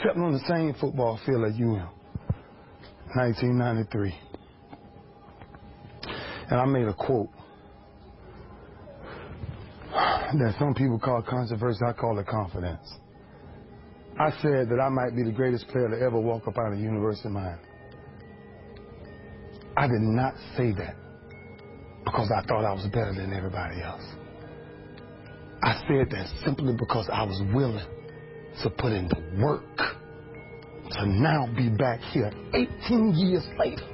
stepping on the same football field as you am. 1993. And I made a quote that some people call controversy. I call it confidence. I said that I might be the greatest player to ever walk up out of University of Miami. I did not say that because I thought I was better than everybody else. I said that simply because I was willing to put in the work to now be back here 18 years later.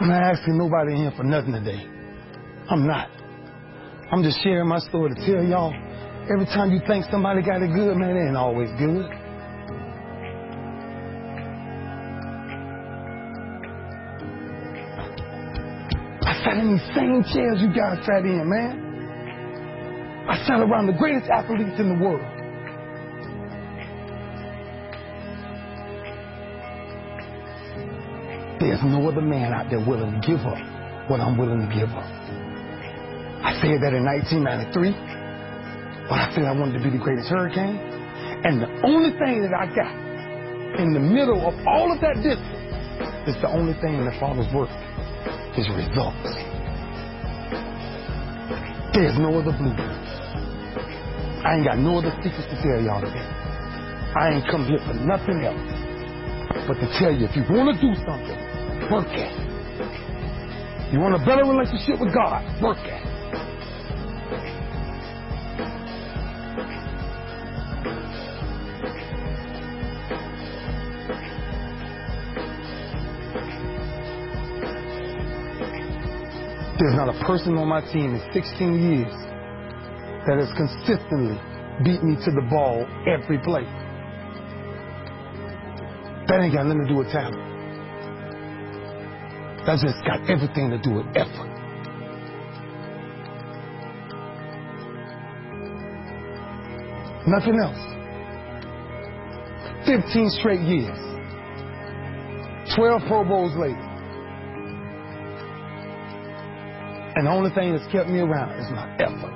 I'm not asking nobody here for nothing today. I'm not. I'm just sharing my story to tell y'all every time you think somebody got it good, man, it ain't always good. Sat in these same chairs you guys sat in, man. I sat around the greatest athletes in the world. There's no other man out there willing to give up what I'm willing to give up. I said that in 1993 when I said I wanted to be the greatest hurricane. And the only thing that I got in the middle of all of that distance is the only thing in the Father's work is results. There's no other blueprint. I ain't got no other secrets to tell y'all today. I ain't come here for nothing else but to tell you if you want to do something, work at it. You want a better relationship with God, work at it. There's not a person on my team in 16 years that has consistently beat me to the ball every play. That ain't got nothing to do with talent. That's just got everything to do with effort. Nothing else. 15 straight years. 12 Pro Bowls later. And the only thing that's kept me around is my effort.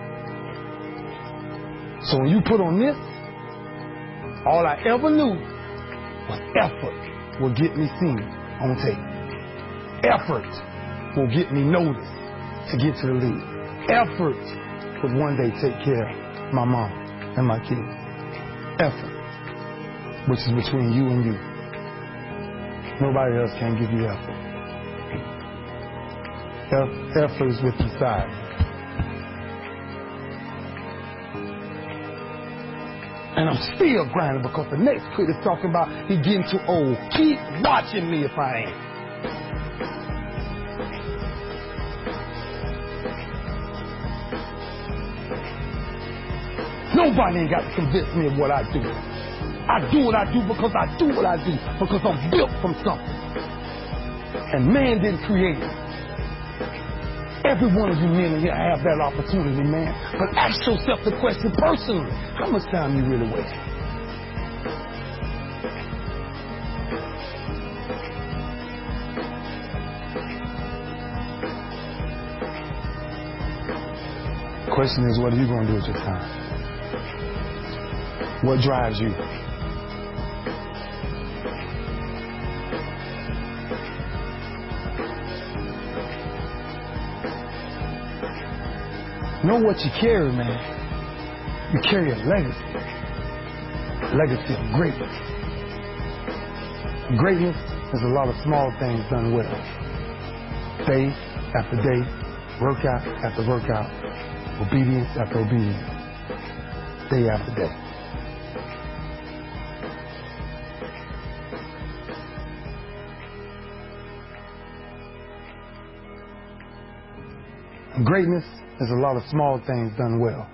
So when you put on this, all I ever knew was effort will get me seen on tape. Effort will get me noticed to get to the league. Effort would one day take care of my mom and my kids. Effort, which is between you and you. Nobody else can give you effort. Effort is with inside. And I'm still grinding because the next kid is talking about he getting too old. Keep watching me if I ain't. Nobody ain't got to convince me of what I do. I do what I do because I do what I do, because I'm built from something. And man didn't create it. Every one of you men in here have that opportunity, man. But ask yourself the question personally how much time you really waste? The question is, what are you going to do with your time? What drives you? Know what you carry, man. You carry a legacy. Legacy of greatness. Greatness is a lot of small things done well. Day after day, workout after workout, obedience after obedience, day after day. Greatness is a lot of small things done well.